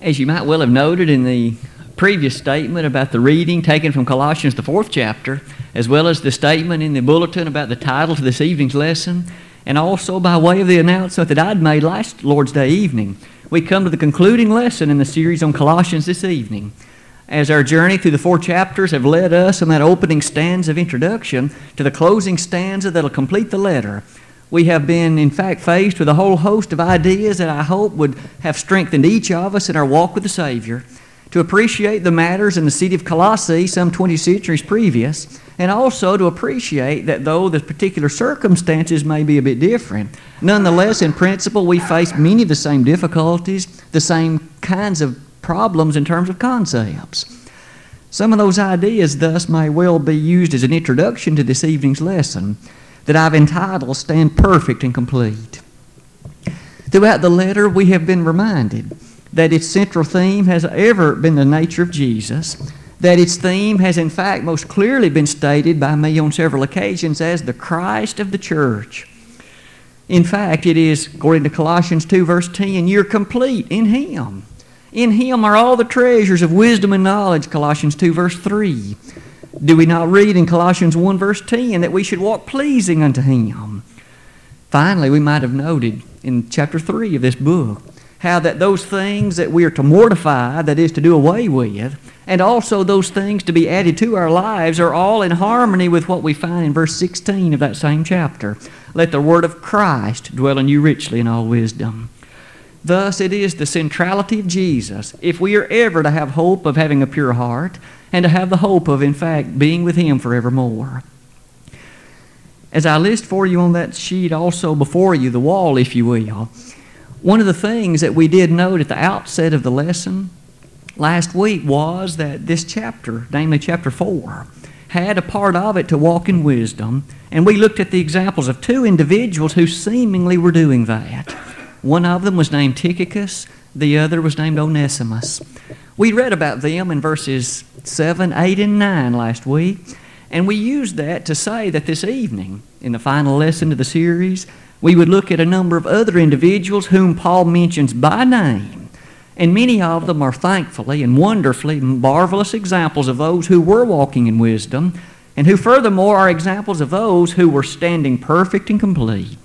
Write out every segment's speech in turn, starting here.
As you might well have noted in the previous statement about the reading taken from Colossians, the fourth chapter, as well as the statement in the bulletin about the title to this evening's lesson, and also by way of the announcement that I'd made last Lord's Day evening, we come to the concluding lesson in the series on Colossians this evening. As our journey through the four chapters have led us from that opening stanza of introduction to the closing stanza that'll complete the letter, we have been, in fact, faced with a whole host of ideas that I hope would have strengthened each of us in our walk with the Savior to appreciate the matters in the city of Colossae some 20 centuries previous, and also to appreciate that though the particular circumstances may be a bit different, nonetheless, in principle, we face many of the same difficulties, the same kinds of problems in terms of concepts. Some of those ideas, thus, may well be used as an introduction to this evening's lesson that I've entitled Stand Perfect and Complete. Throughout the letter, we have been reminded that its central theme has ever been the nature of Jesus, that its theme has in fact most clearly been stated by me on several occasions as the Christ of the church. In fact, it is, according to Colossians 2, verse 10, you're complete in Him. In Him are all the treasures of wisdom and knowledge, Colossians 2, verse 3. Do we not read in Colossians 1, verse 10, that we should walk pleasing unto Him? Finally, we might have noted in chapter 3 of this book how that those things that we are to mortify, that is, to do away with, and also those things to be added to our lives are all in harmony with what we find in verse 16 of that same chapter. Let the word of Christ dwell in you richly in all wisdom. Thus, it is the centrality of Jesus. If we are ever to have hope of having a pure heart, and to have the hope of, in fact, being with Him forevermore. As I list for you on that sheet, also before you, the wall, if you will, one of the things that we did note at the outset of the lesson last week was that this chapter, namely chapter 4, had a part of it to walk in wisdom, and we looked at the examples of two individuals who seemingly were doing that. One of them was named Tychicus, the other was named Onesimus. We read about them in verses 7, 8, and 9 last week, and we used that to say that this evening, in the final lesson of the series, we would look at a number of other individuals whom Paul mentions by name. And many of them are thankfully and wonderfully marvelous examples of those who were walking in wisdom, and who furthermore are examples of those who were standing perfect and complete.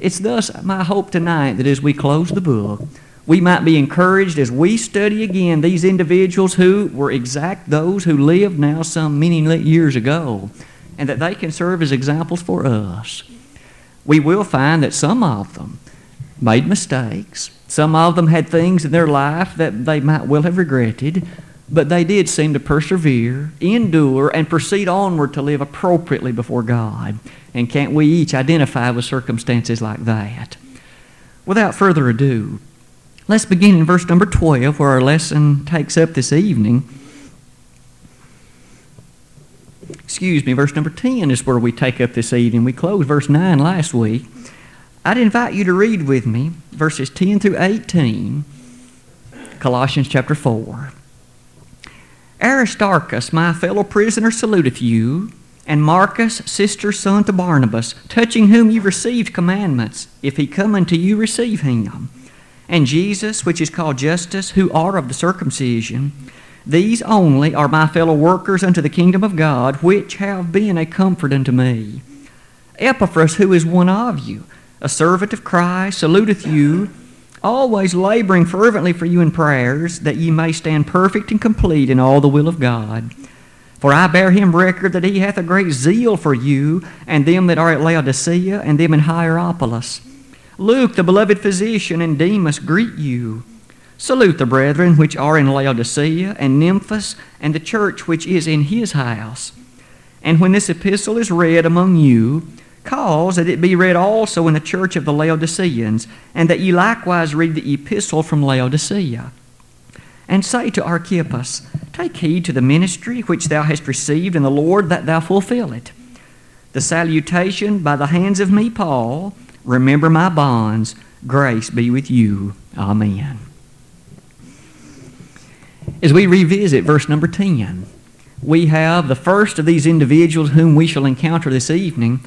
It's thus my hope tonight that as we close the book, we might be encouraged as we study again these individuals who were exact those who lived now some many years ago, and that they can serve as examples for us. We will find that some of them made mistakes. Some of them had things in their life that they might well have regretted, but they did seem to persevere, endure, and proceed onward to live appropriately before God. And can't we each identify with circumstances like that? Without further ado, Let's begin in verse number 12, where our lesson takes up this evening. Excuse me, verse number 10 is where we take up this evening. We closed verse 9 last week. I'd invite you to read with me verses 10 through 18, Colossians chapter 4. Aristarchus, my fellow prisoner, saluteth you, and Marcus, sister son to Barnabas, touching whom you received commandments. If he come unto you, receive him and Jesus, which is called Justus, who are of the circumcision. These only are my fellow workers unto the kingdom of God, which have been a comfort unto me. Epaphras, who is one of you, a servant of Christ, saluteth you, always laboring fervently for you in prayers, that ye may stand perfect and complete in all the will of God. For I bear him record that he hath a great zeal for you, and them that are at Laodicea, and them in Hierapolis. Luke, the beloved physician, and Demas greet you. Salute the brethren which are in Laodicea, and Nymphas, and the church which is in his house. And when this epistle is read among you, cause that it be read also in the church of the Laodiceans, and that ye likewise read the epistle from Laodicea. And say to Archippus, Take heed to the ministry which thou hast received in the Lord, that thou fulfill it. The salutation by the hands of me, Paul, Remember my bonds. Grace be with you. Amen. As we revisit verse number 10, we have the first of these individuals whom we shall encounter this evening,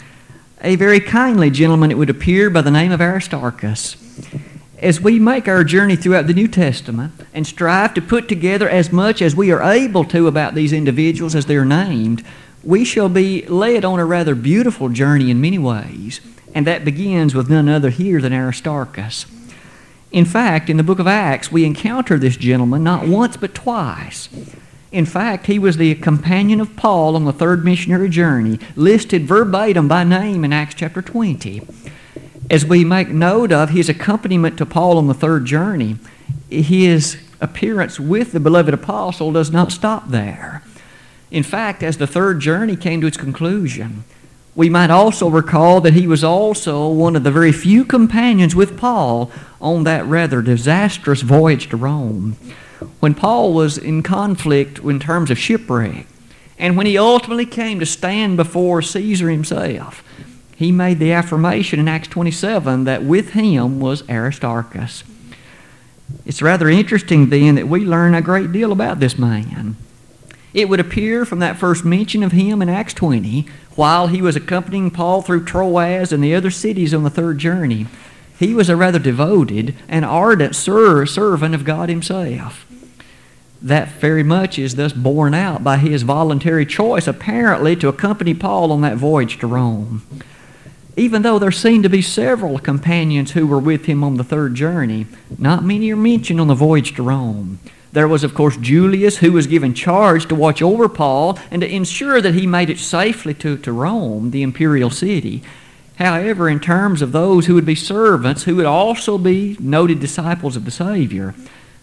a very kindly gentleman, it would appear, by the name of Aristarchus. as we make our journey throughout the New Testament and strive to put together as much as we are able to about these individuals as they are named, we shall be led on a rather beautiful journey in many ways, and that begins with none other here than Aristarchus. In fact, in the book of Acts, we encounter this gentleman not once but twice. In fact, he was the companion of Paul on the third missionary journey, listed verbatim by name in Acts chapter 20 as we make note of his accompaniment to Paul on the third journey, his appearance with the beloved apostle does not stop there. In fact, as the third journey came to its conclusion, we might also recall that he was also one of the very few companions with Paul on that rather disastrous voyage to Rome. When Paul was in conflict in terms of shipwreck, and when he ultimately came to stand before Caesar himself, he made the affirmation in Acts 27 that with him was Aristarchus. It's rather interesting then that we learn a great deal about this man. It would appear from that first mention of him in Acts 20, while he was accompanying Paul through Troas and the other cities on the third journey, he was a rather devoted and ardent servant of God Himself. That very much is thus borne out by his voluntary choice, apparently, to accompany Paul on that voyage to Rome even though there seemed to be several companions who were with him on the third journey, not many are mentioned on the voyage to Rome. There was, of course, Julius, who was given charge to watch over Paul and to ensure that he made it safely to, to Rome, the imperial city. However, in terms of those who would be servants, who would also be noted disciples of the Savior,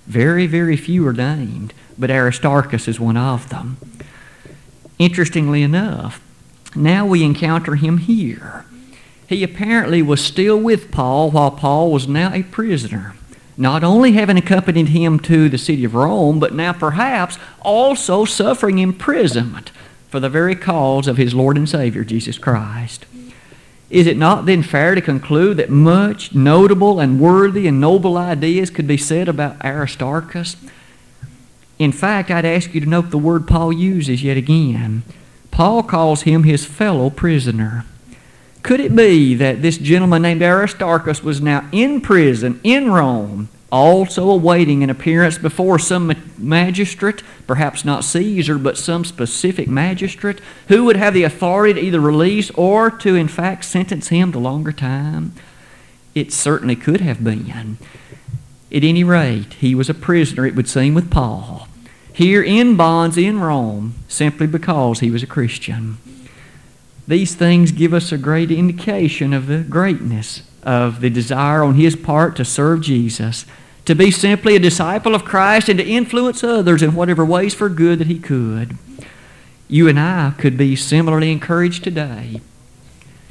very, very few are named, but Aristarchus is one of them. Interestingly enough, now we encounter him here he apparently was still with Paul while Paul was now a prisoner, not only having accompanied him to the city of Rome, but now perhaps also suffering imprisonment for the very cause of his Lord and Savior, Jesus Christ. Is it not then fair to conclude that much notable and worthy and noble ideas could be said about Aristarchus? In fact, I'd ask you to note the word Paul uses yet again. Paul calls him his fellow prisoner. Could it be that this gentleman named Aristarchus was now in prison in Rome, also awaiting an appearance before some magistrate, perhaps not Caesar, but some specific magistrate, who would have the authority to either release or to, in fact, sentence him to longer time? It certainly could have been. At any rate, he was a prisoner, it would seem, with Paul, here in bonds in Rome, simply because he was a Christian. These things give us a great indication of the greatness of the desire on his part to serve Jesus, to be simply a disciple of Christ, and to influence others in whatever ways for good that he could. You and I could be similarly encouraged today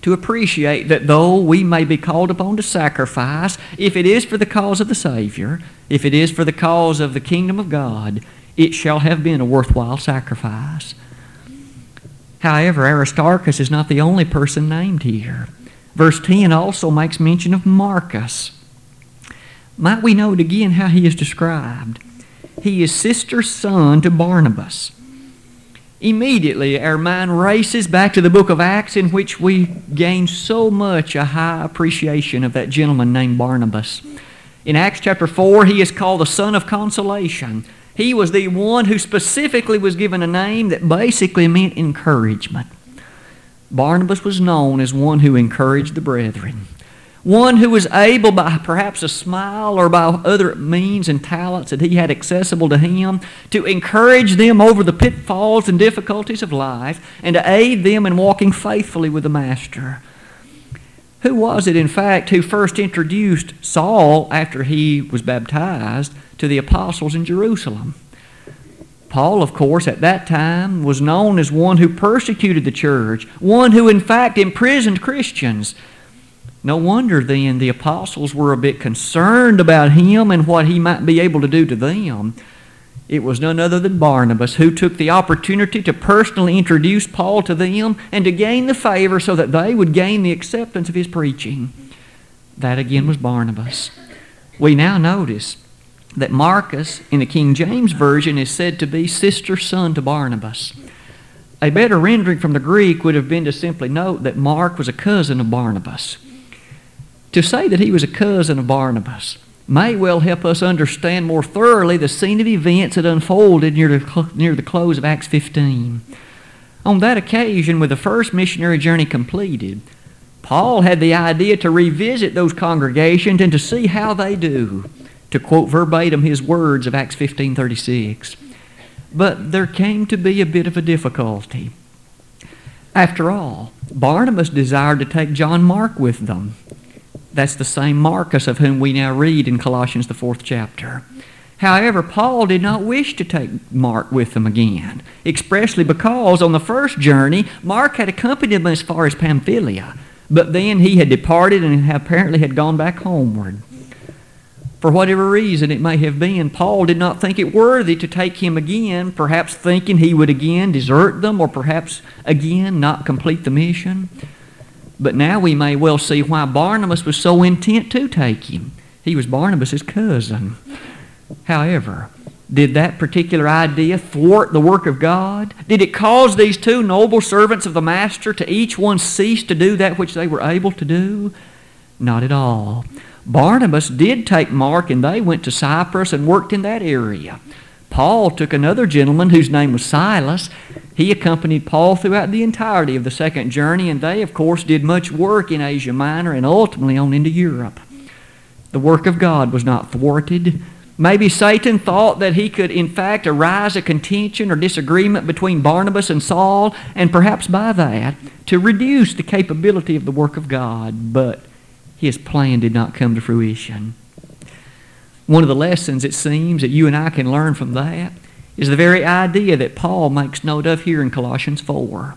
to appreciate that though we may be called upon to sacrifice, if it is for the cause of the Savior, if it is for the cause of the kingdom of God, it shall have been a worthwhile sacrifice. However, Aristarchus is not the only person named here. Verse 10 also makes mention of Marcus. Might we note again how he is described? He is sister's son to Barnabas. Immediately, our mind races back to the book of Acts, in which we gain so much a high appreciation of that gentleman named Barnabas. In Acts chapter 4, he is called the son of consolation. He was the one who specifically was given a name that basically meant encouragement. Barnabas was known as one who encouraged the brethren. One who was able, by perhaps a smile or by other means and talents that he had accessible to him, to encourage them over the pitfalls and difficulties of life and to aid them in walking faithfully with the Master. Who was it, in fact, who first introduced Saul after he was baptized to the apostles in Jerusalem. Paul, of course, at that time was known as one who persecuted the church, one who, in fact, imprisoned Christians. No wonder then the apostles were a bit concerned about him and what he might be able to do to them. It was none other than Barnabas who took the opportunity to personally introduce Paul to them and to gain the favor so that they would gain the acceptance of his preaching. That again was Barnabas. We now notice that Marcus, in the King James Version, is said to be sister son to Barnabas. A better rendering from the Greek would have been to simply note that Mark was a cousin of Barnabas. To say that he was a cousin of Barnabas may well help us understand more thoroughly the scene of events that unfolded near the, near the close of Acts 15. On that occasion, with the first missionary journey completed, Paul had the idea to revisit those congregations and to see how they do, to quote verbatim his words of Acts 15:36. But there came to be a bit of a difficulty. After all, Barnabas desired to take John Mark with them. That's the same Marcus of whom we now read in Colossians, the fourth chapter. However, Paul did not wish to take Mark with them again, expressly because on the first journey, Mark had accompanied them as far as Pamphylia, but then he had departed and apparently had gone back homeward. For whatever reason it may have been, Paul did not think it worthy to take him again, perhaps thinking he would again desert them or perhaps again not complete the mission. But now we may well see why Barnabas was so intent to take him. He was Barnabas' cousin. However, did that particular idea thwart the work of God? Did it cause these two noble servants of the Master to each one cease to do that which they were able to do? Not at all. Barnabas did take Mark and they went to Cyprus and worked in that area. Paul took another gentleman whose name was Silas. He accompanied Paul throughout the entirety of the second journey, and they, of course, did much work in Asia Minor and ultimately on into Europe. The work of God was not thwarted. Maybe Satan thought that he could, in fact, arise a contention or disagreement between Barnabas and Saul, and perhaps by that, to reduce the capability of the work of God, but his plan did not come to fruition. One of the lessons, it seems, that you and I can learn from that is the very idea that Paul makes note of here in Colossians 4.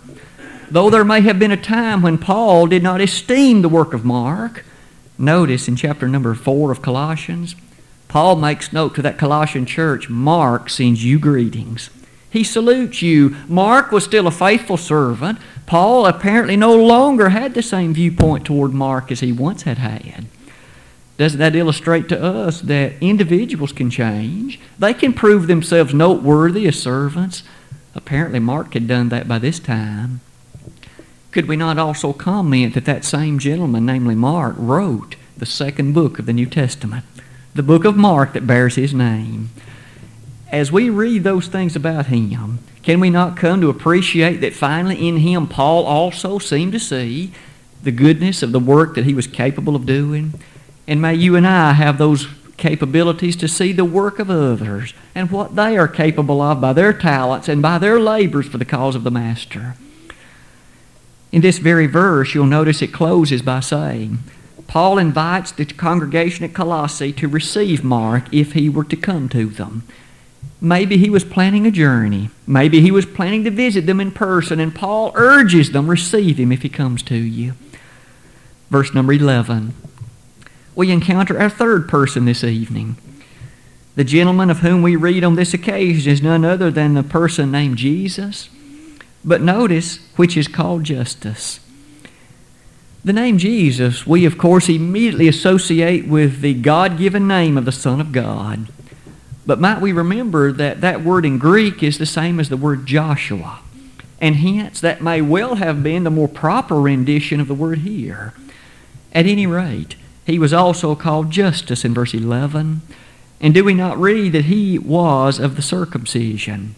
Though there may have been a time when Paul did not esteem the work of Mark, notice in chapter number 4 of Colossians, Paul makes note to that Colossian church Mark sends you greetings. He salutes you. Mark was still a faithful servant. Paul apparently no longer had the same viewpoint toward Mark as he once had had. Doesn't that illustrate to us that individuals can change? They can prove themselves noteworthy as servants. Apparently, Mark had done that by this time. Could we not also comment that that same gentleman, namely Mark, wrote the second book of the New Testament? the book of Mark that bears his name. As we read those things about him, can we not come to appreciate that finally in him Paul also seemed to see the goodness of the work that he was capable of doing? And may you and I have those capabilities to see the work of others and what they are capable of by their talents and by their labors for the cause of the Master. In this very verse, you'll notice it closes by saying, Paul invites the congregation at Colossae to receive Mark if he were to come to them. Maybe he was planning a journey. Maybe he was planning to visit them in person, and Paul urges them, receive him if he comes to you. Verse number 11. We encounter our third person this evening. The gentleman of whom we read on this occasion is none other than the person named Jesus, but notice which is called Justus. The name Jesus, we of course immediately associate with the God given name of the Son of God. But might we remember that that word in Greek is the same as the word Joshua? And hence, that may well have been the more proper rendition of the word here. At any rate, he was also called Justus in verse 11. And do we not read that he was of the circumcision?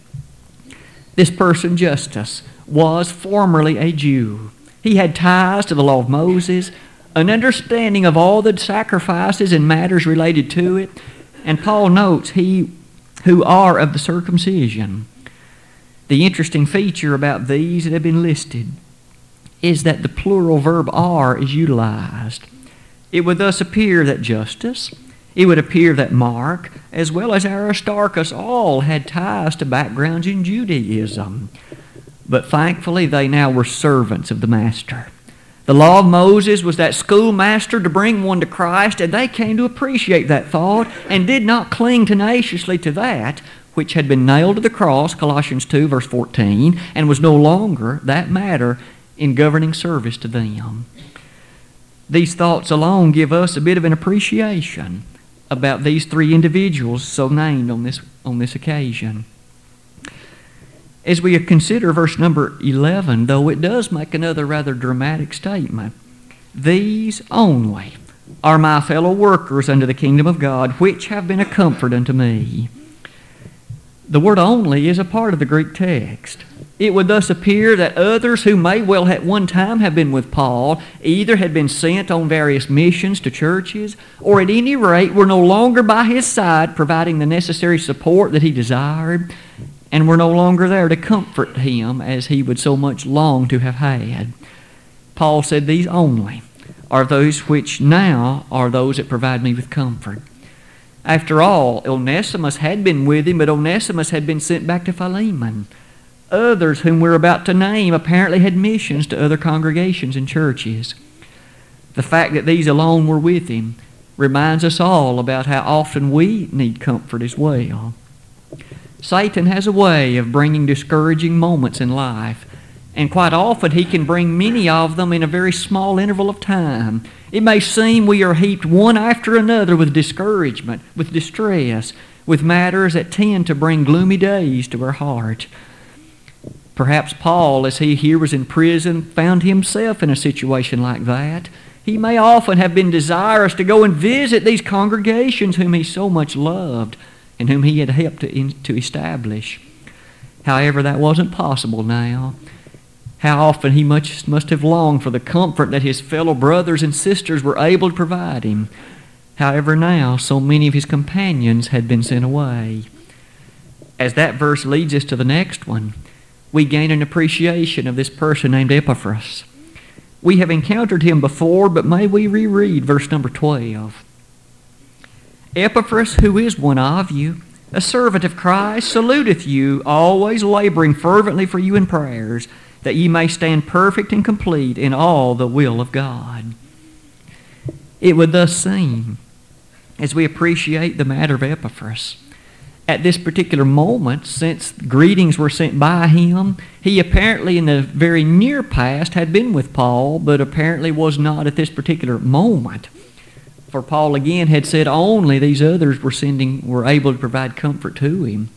This person, Justus, was formerly a Jew. He had ties to the law of Moses, an understanding of all the sacrifices and matters related to it. And Paul notes, he who are of the circumcision. The interesting feature about these that have been listed is that the plural verb are is utilized. It would thus appear that Justus, it would appear that Mark, as well as Aristarchus, all had ties to backgrounds in Judaism. But thankfully, they now were servants of the Master. The law of Moses was that schoolmaster to bring one to Christ, and they came to appreciate that thought and did not cling tenaciously to that which had been nailed to the cross, Colossians 2, verse 14, and was no longer that matter in governing service to them. These thoughts alone give us a bit of an appreciation about these three individuals so named on this, on this occasion as we consider verse number 11, though it does make another rather dramatic statement, these only are my fellow workers unto the kingdom of God, which have been a comfort unto me. The word only is a part of the Greek text. It would thus appear that others who may well at one time have been with Paul either had been sent on various missions to churches, or at any rate were no longer by his side providing the necessary support that he desired, and were no longer there to comfort him as he would so much long to have had. Paul said, These only are those which now are those that provide me with comfort. After all, Onesimus had been with him, but Onesimus had been sent back to Philemon. Others whom we're about to name apparently had missions to other congregations and churches. The fact that these alone were with him reminds us all about how often we need comfort as well. Satan has a way of bringing discouraging moments in life, and quite often he can bring many of them in a very small interval of time. It may seem we are heaped one after another with discouragement, with distress, with matters that tend to bring gloomy days to our heart. Perhaps Paul, as he here was in prison, found himself in a situation like that. He may often have been desirous to go and visit these congregations whom he so much loved and whom he had helped to, in, to establish. However, that wasn't possible now. How often he much, must have longed for the comfort that his fellow brothers and sisters were able to provide him. However, now so many of his companions had been sent away. As that verse leads us to the next one, we gain an appreciation of this person named Epaphras. We have encountered him before, but may we reread verse number 12. Epaphras, who is one of you, a servant of Christ, saluteth you, always laboring fervently for you in prayers, that ye may stand perfect and complete in all the will of God. It would thus seem, as we appreciate the matter of Epaphras, at this particular moment, since greetings were sent by him, he apparently in the very near past had been with Paul, but apparently was not at this particular moment. For Paul again had said only these others were sending were able to provide comfort to him.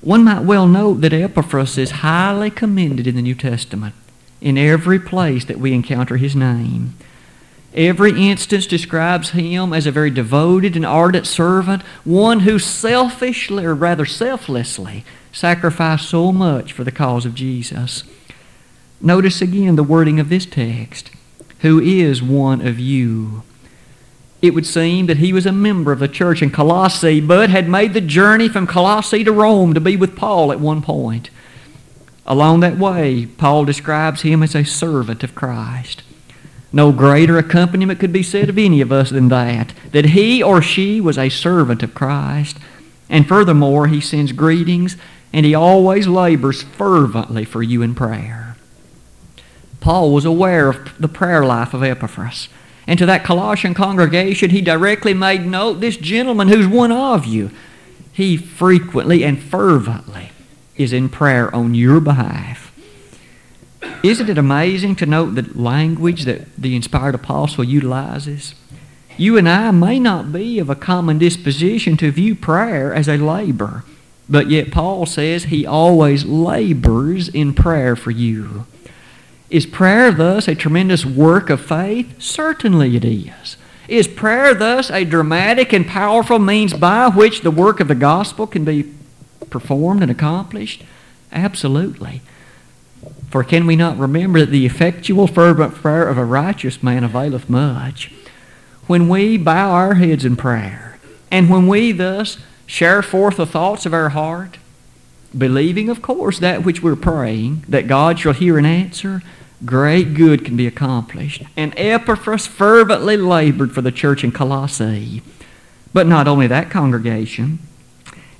One might well note that Epaphras is highly commended in the New Testament in every place that we encounter his name. Every instance describes him as a very devoted and ardent servant, one who selfishly, or rather selflessly, sacrificed so much for the cause of Jesus. Notice again the wording of this text who is one of you. It would seem that he was a member of the church in Colossae, but had made the journey from Colossae to Rome to be with Paul at one point. Along that way, Paul describes him as a servant of Christ. No greater accompaniment could be said of any of us than that, that he or she was a servant of Christ. And furthermore, he sends greetings and he always labors fervently for you in prayer. Paul was aware of the prayer life of Epaphras. And to that Colossian congregation, he directly made note this gentleman who's one of you, he frequently and fervently is in prayer on your behalf. Isn't it amazing to note the language that the inspired apostle utilizes? You and I may not be of a common disposition to view prayer as a labor, but yet Paul says he always labors in prayer for you. Is prayer thus a tremendous work of faith? Certainly it is. Is prayer thus a dramatic and powerful means by which the work of the gospel can be performed and accomplished? Absolutely. For can we not remember that the effectual, fervent prayer of a righteous man availeth much? When we bow our heads in prayer, and when we thus share forth the thoughts of our heart, believing, of course, that which we're praying, that God shall hear and answer, great good can be accomplished. And Epaphras fervently labored for the church in Colossae. But not only that congregation,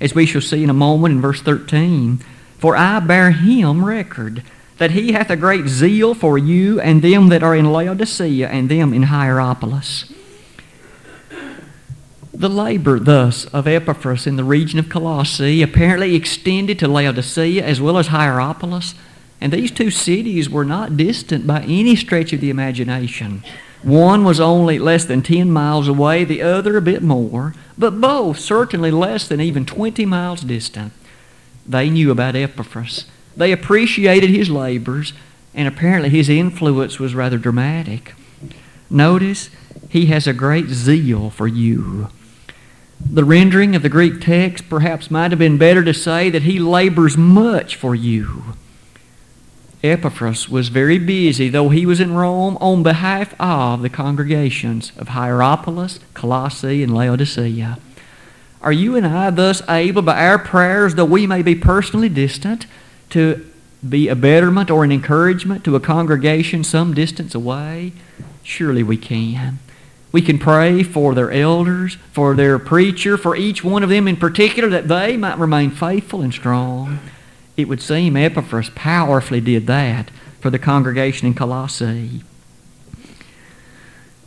as we shall see in a moment in verse 13, for I bear him record that he hath a great zeal for you and them that are in Laodicea and them in Hierapolis. The labor, thus, of Epaphras in the region of Colossae apparently extended to Laodicea as well as Hierapolis, and these two cities were not distant by any stretch of the imagination. One was only less than 10 miles away, the other a bit more, but both certainly less than even 20 miles distant. They knew about Epaphras they appreciated his labors, and apparently his influence was rather dramatic. Notice, He has a great zeal for you. The rendering of the Greek text perhaps might have been better to say that he labors much for you. Epaphras was very busy, though he was in Rome, on behalf of the congregations of Hierapolis, Colossae, and Laodicea. Are you and I thus able, by our prayers, though we may be personally distant, to be a betterment or an encouragement to a congregation some distance away? Surely we can. We can pray for their elders, for their preacher, for each one of them in particular, that they might remain faithful and strong. It would seem Epaphras powerfully did that for the congregation in Colossae.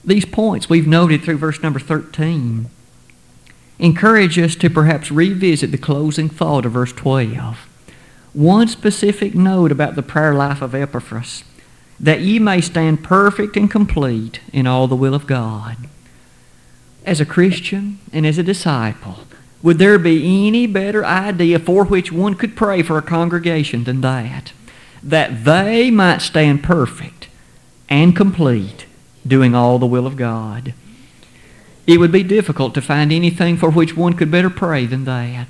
These points we've noted through verse number 13 encourage us to perhaps revisit the closing thought of verse 12. One specific note about the prayer life of Epaphras that ye may stand perfect and complete in all the will of God. As a Christian and as a disciple, would there be any better idea for which one could pray for a congregation than that? That they might stand perfect and complete, doing all the will of God. It would be difficult to find anything for which one could better pray than that.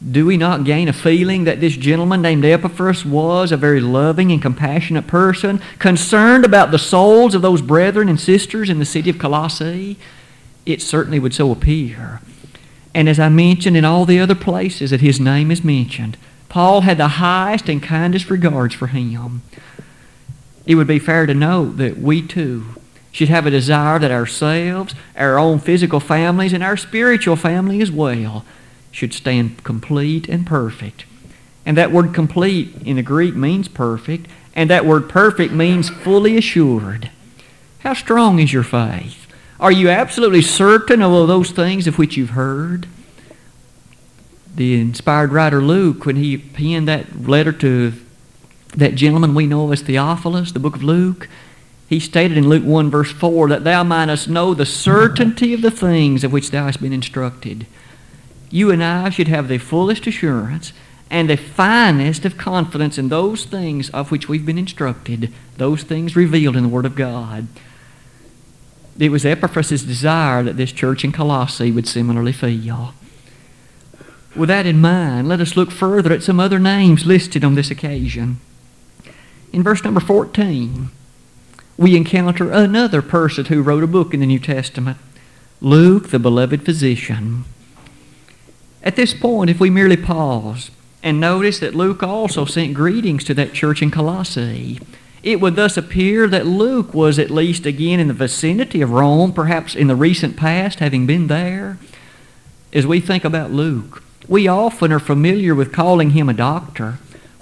Do we not gain a feeling that this gentleman named Epaphras was a very loving and compassionate person, concerned about the souls of those brethren and sisters in the city of Colossae? It certainly would so appear. And as I mentioned in all the other places that his name is mentioned, Paul had the highest and kindest regards for him. It would be fair to note that we too should have a desire that ourselves, our own physical families, and our spiritual family as well should stand complete and perfect. And that word complete in the Greek means perfect, and that word perfect means fully assured. How strong is your faith? Are you absolutely certain of all those things of which you've heard? The inspired writer Luke, when he penned that letter to that gentleman we know as Theophilus, the book of Luke, he stated in Luke 1, verse 4, that thou mightest know the certainty of the things of which thou hast been instructed you and I should have the fullest assurance and the finest of confidence in those things of which we've been instructed, those things revealed in the Word of God. It was Epaphras' desire that this church in Colossae would similarly feel. With that in mind, let us look further at some other names listed on this occasion. In verse number 14, we encounter another person who wrote a book in the New Testament Luke, the beloved physician. At this point, if we merely pause and notice that Luke also sent greetings to that church in Colossae, it would thus appear that Luke was at least again in the vicinity of Rome, perhaps in the recent past, having been there. As we think about Luke, we often are familiar with calling him a doctor.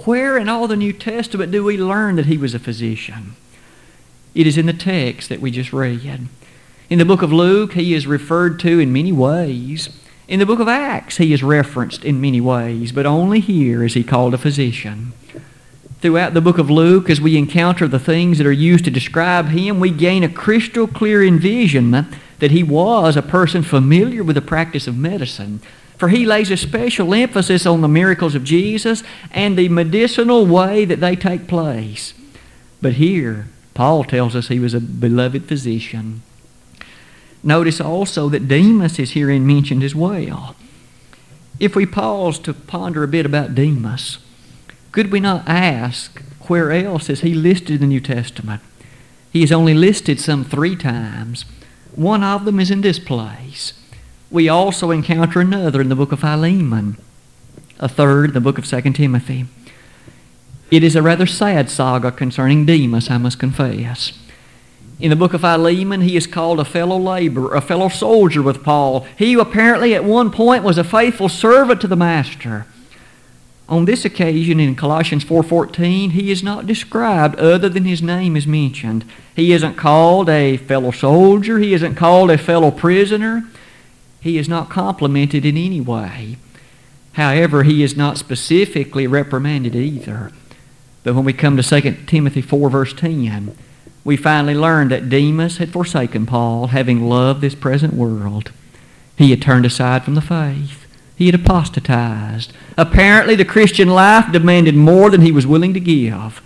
Where in all the New Testament do we learn that he was a physician? It is in the text that we just read. In the book of Luke, he is referred to in many ways in the book of Acts, he is referenced in many ways, but only here is he called a physician. Throughout the book of Luke, as we encounter the things that are used to describe him, we gain a crystal clear envisionment that he was a person familiar with the practice of medicine. For he lays a special emphasis on the miracles of Jesus and the medicinal way that they take place. But here, Paul tells us he was a beloved physician. Notice also that Demas is herein mentioned as well. If we pause to ponder a bit about Demas, could we not ask where else is he listed in the New Testament? He is only listed some three times. One of them is in this place. We also encounter another in the book of Philemon, a third in the book of 2 Timothy. It is a rather sad saga concerning Demas, I must confess. In the book of Philemon, he is called a fellow laborer, a fellow soldier with Paul. He apparently at one point was a faithful servant to the master. On this occasion in Colossians 4:14, he is not described other than his name is mentioned. He isn't called a fellow soldier, he isn't called a fellow prisoner. He is not complimented in any way. However, he is not specifically reprimanded either. But when we come to 2 Timothy 4 verse 10, we finally learn that Demas had forsaken Paul, having loved this present world. He had turned aside from the faith. He had apostatized. Apparently, the Christian life demanded more than he was willing to give.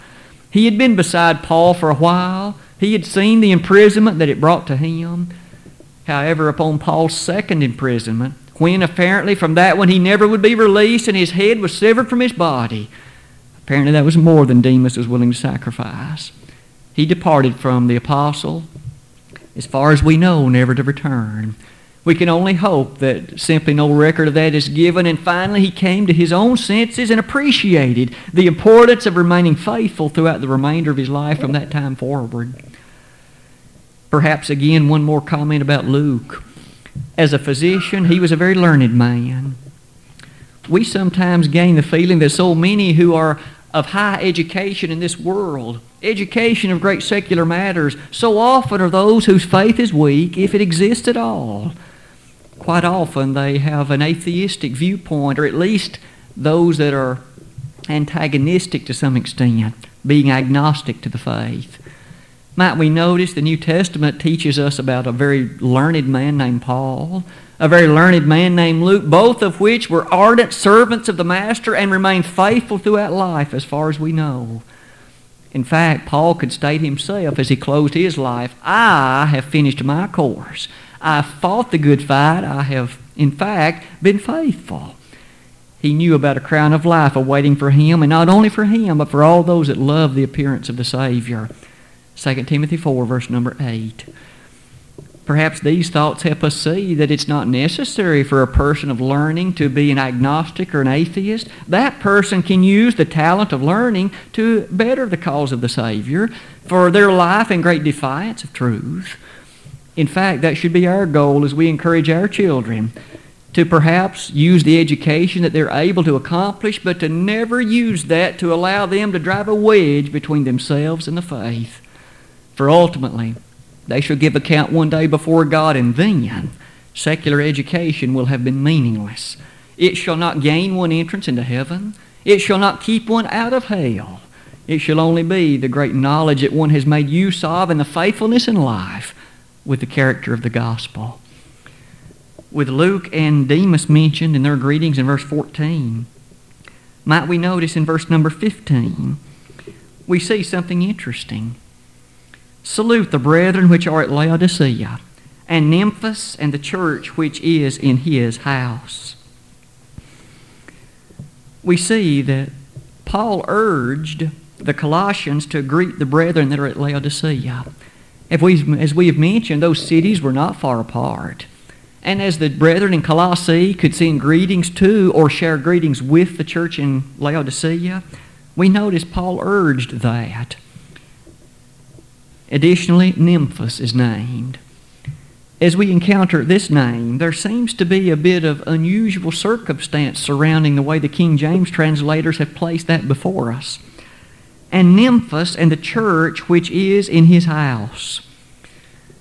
He had been beside Paul for a while, He had seen the imprisonment that it brought to him. However, upon Paul's second imprisonment, when apparently from that one he never would be released and his head was severed from his body, apparently that was more than Demas was willing to sacrifice. He departed from the apostle, as far as we know, never to return. We can only hope that simply no record of that is given. And finally, he came to his own senses and appreciated the importance of remaining faithful throughout the remainder of his life from that time forward. Perhaps again, one more comment about Luke. As a physician, he was a very learned man. We sometimes gain the feeling that so many who are of high education in this world, education of great secular matters, so often are those whose faith is weak, if it exists at all quite often they have an atheistic viewpoint, or at least those that are antagonistic to some extent, being agnostic to the faith. Might we notice the New Testament teaches us about a very learned man named Paul, a very learned man named Luke, both of which were ardent servants of the Master and remained faithful throughout life as far as we know. In fact, Paul could state himself as he closed his life, I have finished my course. I fought the good fight. I have, in fact, been faithful. He knew about a crown of life awaiting for him, and not only for him, but for all those that love the appearance of the Savior. 2 Timothy 4, verse number 8. Perhaps these thoughts help us see that it's not necessary for a person of learning to be an agnostic or an atheist. That person can use the talent of learning to better the cause of the Savior for their life in great defiance of truth. In fact, that should be our goal as we encourage our children to perhaps use the education that they're able to accomplish, but to never use that to allow them to drive a wedge between themselves and the faith. For ultimately, they shall give account one day before God, and then secular education will have been meaningless. It shall not gain one entrance into heaven. It shall not keep one out of hell. It shall only be the great knowledge that one has made use of and the faithfulness in life with the character of the gospel. With Luke and Demas mentioned in their greetings in verse 14, might we notice in verse number 15, we see something interesting. Salute the brethren which are at Laodicea, and Nymphas and the church which is in his house. We see that Paul urged the Colossians to greet the brethren that are at Laodicea. If we, as we have mentioned, those cities were not far apart. And as the brethren in Colossae could send greetings to or share greetings with the church in Laodicea, we notice Paul urged that. Additionally, Nymphas is named. As we encounter this name, there seems to be a bit of unusual circumstance surrounding the way the King James translators have placed that before us and Nymphas and the church which is in his house.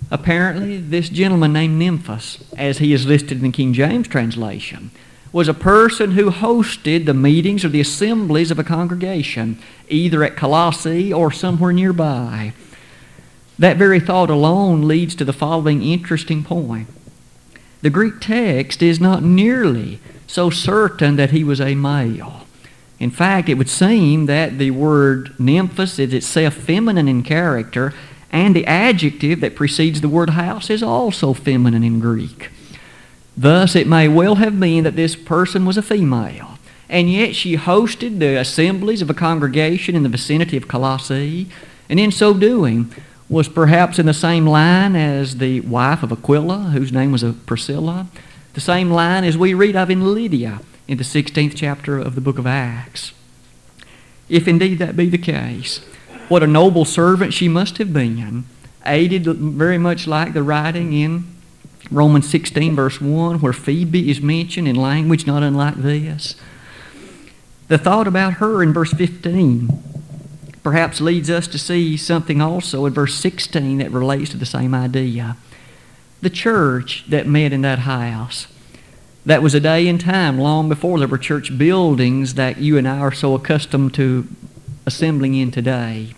Apparently, this gentleman named Nymphas, as he is listed in the King James translation, was a person who hosted the meetings or the assemblies of a congregation, either at Colossae or somewhere nearby. That very thought alone leads to the following interesting point. The Greek text is not nearly so certain that he was a male. In fact, it would seem that the word nymphos is itself feminine in character, and the adjective that precedes the word house is also feminine in Greek. Thus, it may well have been that this person was a female, and yet she hosted the assemblies of a congregation in the vicinity of Colossae, and in so doing was perhaps in the same line as the wife of Aquila, whose name was uh, Priscilla, the same line as we read of in Lydia, in the 16th chapter of the book of Acts. If indeed that be the case, what a noble servant she must have been, aided very much like the writing in Romans 16, verse 1, where Phoebe is mentioned in language not unlike this. The thought about her in verse 15 perhaps leads us to see something also in verse 16 that relates to the same idea. The church that met in that house that was a day and time long before there were church buildings that you and I are so accustomed to assembling in today.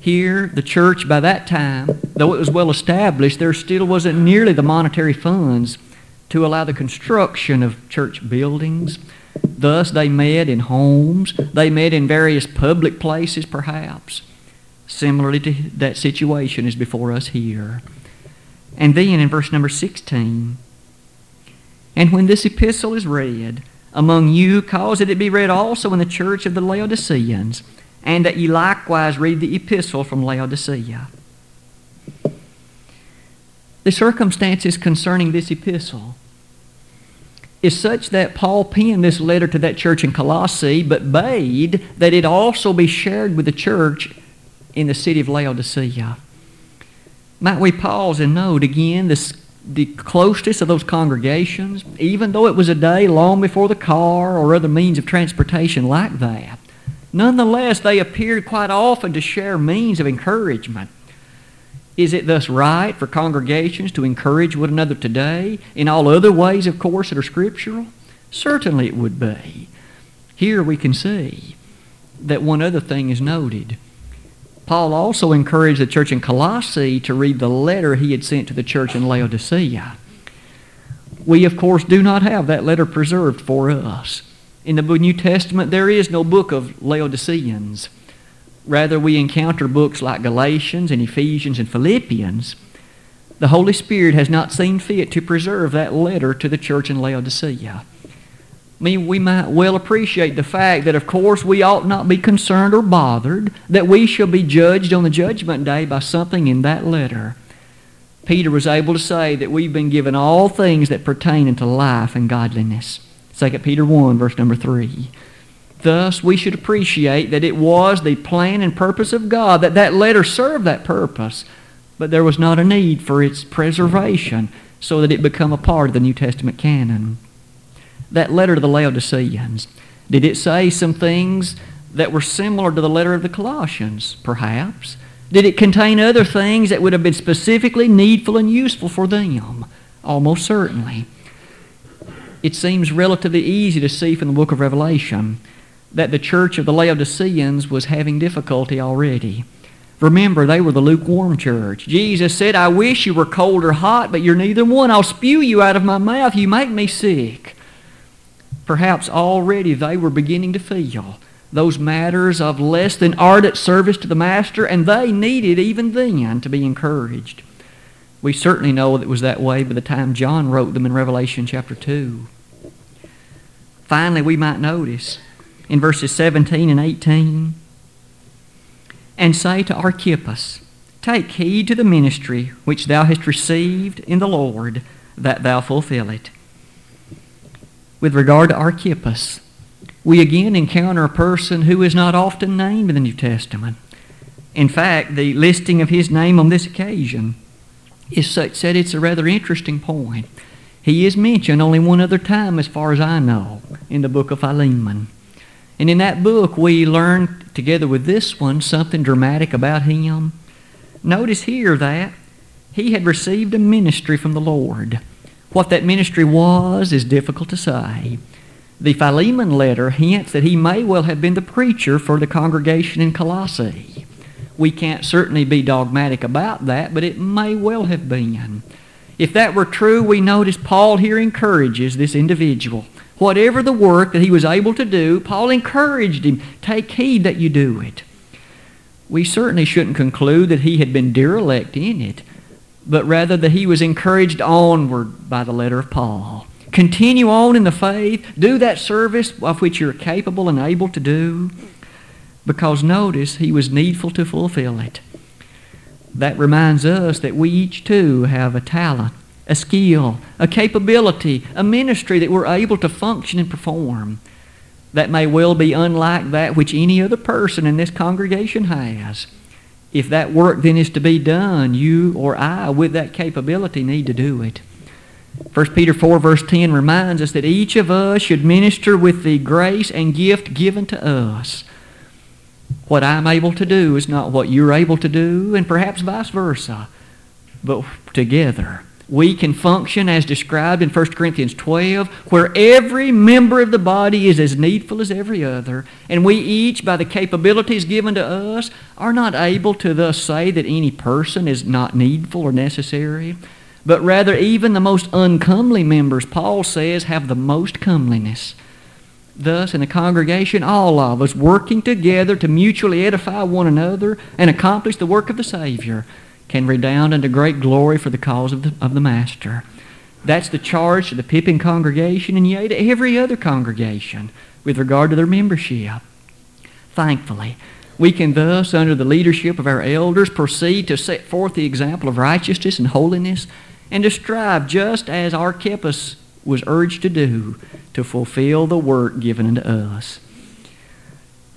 Here, the church by that time, though it was well established, there still wasn't nearly the monetary funds to allow the construction of church buildings. Thus, they met in homes, they met in various public places, perhaps. similarly to that situation is before us here. And then in verse number 16, and when this epistle is read among you, cause that it be read also in the church of the Laodiceans, and that ye likewise read the epistle from Laodicea. The circumstances concerning this epistle is such that Paul penned this letter to that church in Colossae, but bade that it also be shared with the church in the city of Laodicea. Might we pause and note again this, the closeness of those congregations, even though it was a day long before the car or other means of transportation like that, nonetheless they appeared quite often to share means of encouragement. Is it thus right for congregations to encourage one another today in all other ways, of course, that are scriptural? Certainly it would be. Here we can see that one other thing is noted. Paul also encouraged the church in Colossae to read the letter he had sent to the church in Laodicea. We, of course, do not have that letter preserved for us. In the New Testament, there is no book of Laodiceans. Rather, we encounter books like Galatians and Ephesians and Philippians. The Holy Spirit has not seen fit to preserve that letter to the church in Laodicea. I mean, we might well appreciate the fact that, of course, we ought not be concerned or bothered that we shall be judged on the judgment day by something in that letter. Peter was able to say that we've been given all things that pertain unto life and godliness. 2 Peter 1, verse number 3. Thus, we should appreciate that it was the plan and purpose of God that that letter served that purpose, but there was not a need for its preservation so that it become a part of the New Testament canon. That letter to the Laodiceans, did it say some things that were similar to the letter of the Colossians? Perhaps. Did it contain other things that would have been specifically needful and useful for them? Almost certainly. It seems relatively easy to see from the book of Revelation that the church of the Laodiceans was having difficulty already. Remember, they were the lukewarm church. Jesus said, I wish you were cold or hot, but you're neither one. I'll spew you out of my mouth. You make me sick. Perhaps already they were beginning to feel those matters of less than ardent service to the Master, and they needed even then to be encouraged. We certainly know that it was that way by the time John wrote them in Revelation chapter 2. Finally, we might notice in verses 17 and 18. And say to Archippus, Take heed to the ministry which thou hast received in the Lord, that thou fulfill it. With regard to Archippus, we again encounter a person who is not often named in the New Testament. In fact, the listing of his name on this occasion is such that it's a rather interesting point. He is mentioned only one other time, as far as I know, in the book of Philemon. And in that book, we learn, together with this one, something dramatic about him. Notice here that he had received a ministry from the Lord. What that ministry was is difficult to say. The Philemon letter hints that he may well have been the preacher for the congregation in Colossae. We can't certainly be dogmatic about that, but it may well have been. If that were true, we notice Paul here encourages this individual Whatever the work that he was able to do, Paul encouraged him, take heed that you do it. We certainly shouldn't conclude that he had been derelict in it, but rather that he was encouraged onward by the letter of Paul. Continue on in the faith. Do that service of which you're capable and able to do. Because notice, he was needful to fulfill it. That reminds us that we each too have a talent a skill, a capability, a ministry that we're able to function and perform that may well be unlike that which any other person in this congregation has. If that work then is to be done, you or I with that capability need to do it. 1 Peter 4 verse 10 reminds us that each of us should minister with the grace and gift given to us. What I'm able to do is not what you're able to do, and perhaps vice versa, but together we can function as described in 1 Corinthians 12, where every member of the body is as needful as every other, and we each, by the capabilities given to us, are not able to thus say that any person is not needful or necessary, but rather even the most uncomely members, Paul says, have the most comeliness. thus in the congregation, all of us working together to mutually edify one another and accomplish the work of the Savior, can redound unto great glory for the cause of the, of the Master. That's the charge to the Pippin congregation and yea to every other congregation with regard to their membership. Thankfully, we can thus, under the leadership of our elders, proceed to set forth the example of righteousness and holiness and to strive just as Archippus was urged to do to fulfill the work given unto us.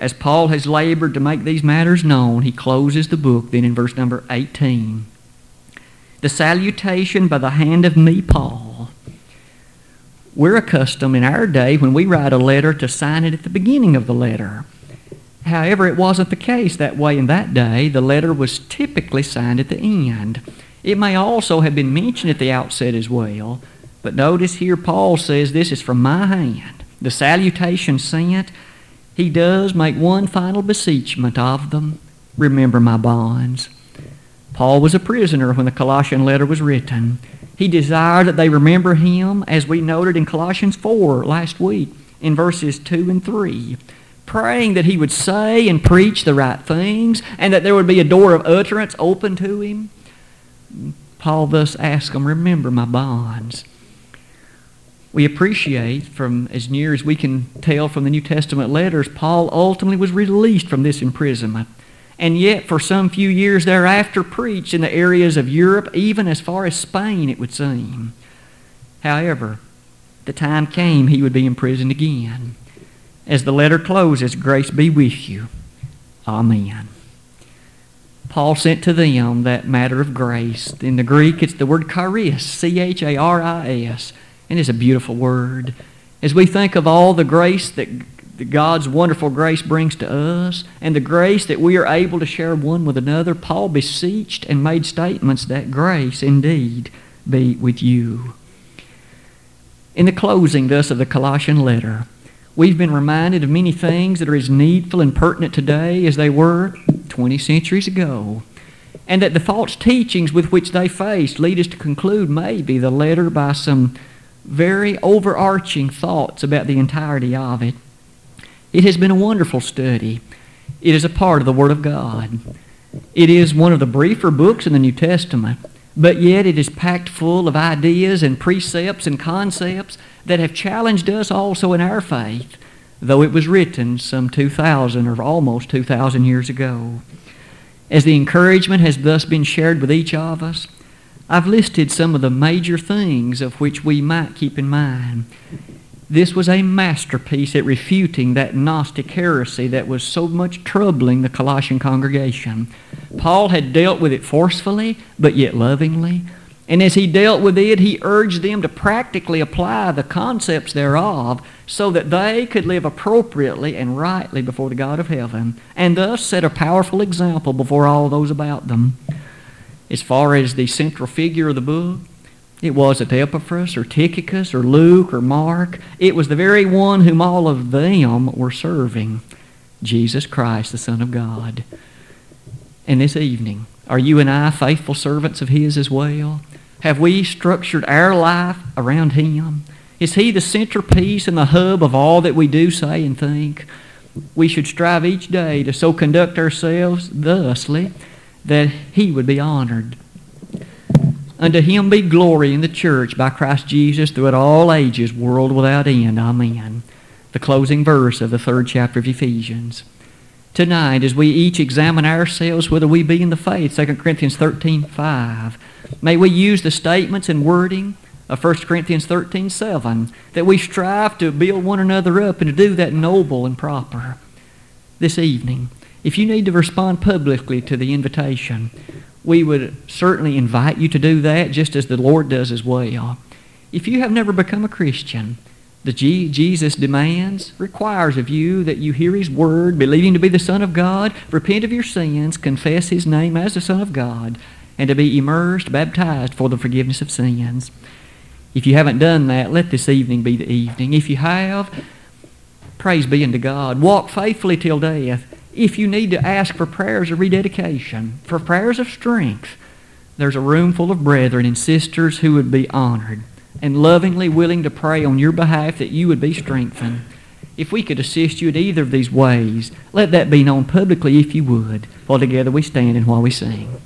As Paul has labored to make these matters known, he closes the book then in verse number 18. The salutation by the hand of me, Paul. We're accustomed in our day when we write a letter to sign it at the beginning of the letter. However, it wasn't the case that way in that day. The letter was typically signed at the end. It may also have been mentioned at the outset as well, but notice here Paul says, This is from my hand. The salutation sent, he does make one final beseechment of them remember my bonds. Paul was a prisoner when the Colossian letter was written. He desired that they remember him, as we noted in Colossians 4 last week, in verses 2 and 3, praying that he would say and preach the right things and that there would be a door of utterance open to him. Paul thus asks them, Remember my bonds we appreciate from as near as we can tell from the New Testament letters, Paul ultimately was released from this imprisonment. And yet, for some few years thereafter, preached in the areas of Europe, even as far as Spain, it would seem. However, the time came he would be imprisoned again. As the letter closes, grace be with you. Amen. Paul sent to them that matter of grace. In the Greek, it's the word charis, C H A R I S and it's a beautiful word. As we think of all the grace that God's wonderful grace brings to us and the grace that we are able to share one with another, Paul beseeched and made statements that grace indeed be with you. In the closing, thus, of the Colossian letter, we've been reminded of many things that are as needful and pertinent today as they were 20 centuries ago and that the false teachings with which they faced lead us to conclude maybe the letter by some very overarching thoughts about the entirety of it. It has been a wonderful study. It is a part of the Word of God. It is one of the briefer books in the New Testament, but yet it is packed full of ideas and precepts and concepts that have challenged us also in our faith, though it was written some 2,000 or almost 2,000 years ago. As the encouragement has thus been shared with each of us, I've listed some of the major things of which we might keep in mind. This was a masterpiece at refuting that Gnostic heresy that was so much troubling the Colossian congregation. Paul had dealt with it forcefully, but yet lovingly. And as he dealt with it, he urged them to practically apply the concepts thereof so that they could live appropriately and rightly before the God of heaven, and thus set a powerful example before all those about them as far as the central figure of the book. It wasn't Epaphras or Tychicus or Luke or Mark. It was the very one whom all of them were serving Jesus Christ, the Son of God. And this evening, are you and I faithful servants of His as well? Have we structured our life around Him? Is He the centerpiece and the hub of all that we do, say, and think? We should strive each day to so conduct ourselves thusly that he would be honored. Unto him be glory in the church by Christ Jesus throughout all ages, world without end. Amen. The closing verse of the third chapter of Ephesians. Tonight, as we each examine ourselves whether we be in the faith, 2 Corinthians 13 5, may we use the statements and wording of 1 Corinthians 13 7, that we strive to build one another up and to do that noble and proper. This evening, if you need to respond publicly to the invitation, we would certainly invite you to do that just as the Lord does as well. If you have never become a Christian, the G- Jesus demands, requires of you that you hear His Word, believe Him to be the Son of God, repent of your sins, confess His name as the Son of God, and to be immersed, baptized for the forgiveness of sins. If you haven't done that, let this evening be the evening. If you have, praise be unto God. Walk faithfully till death if you need to ask for prayers of rededication, for prayers of strength, there's a room full of brethren and sisters who would be honored and lovingly willing to pray on your behalf that you would be strengthened. If we could assist you in either of these ways, let that be known publicly if you would, while together we stand and while we sing.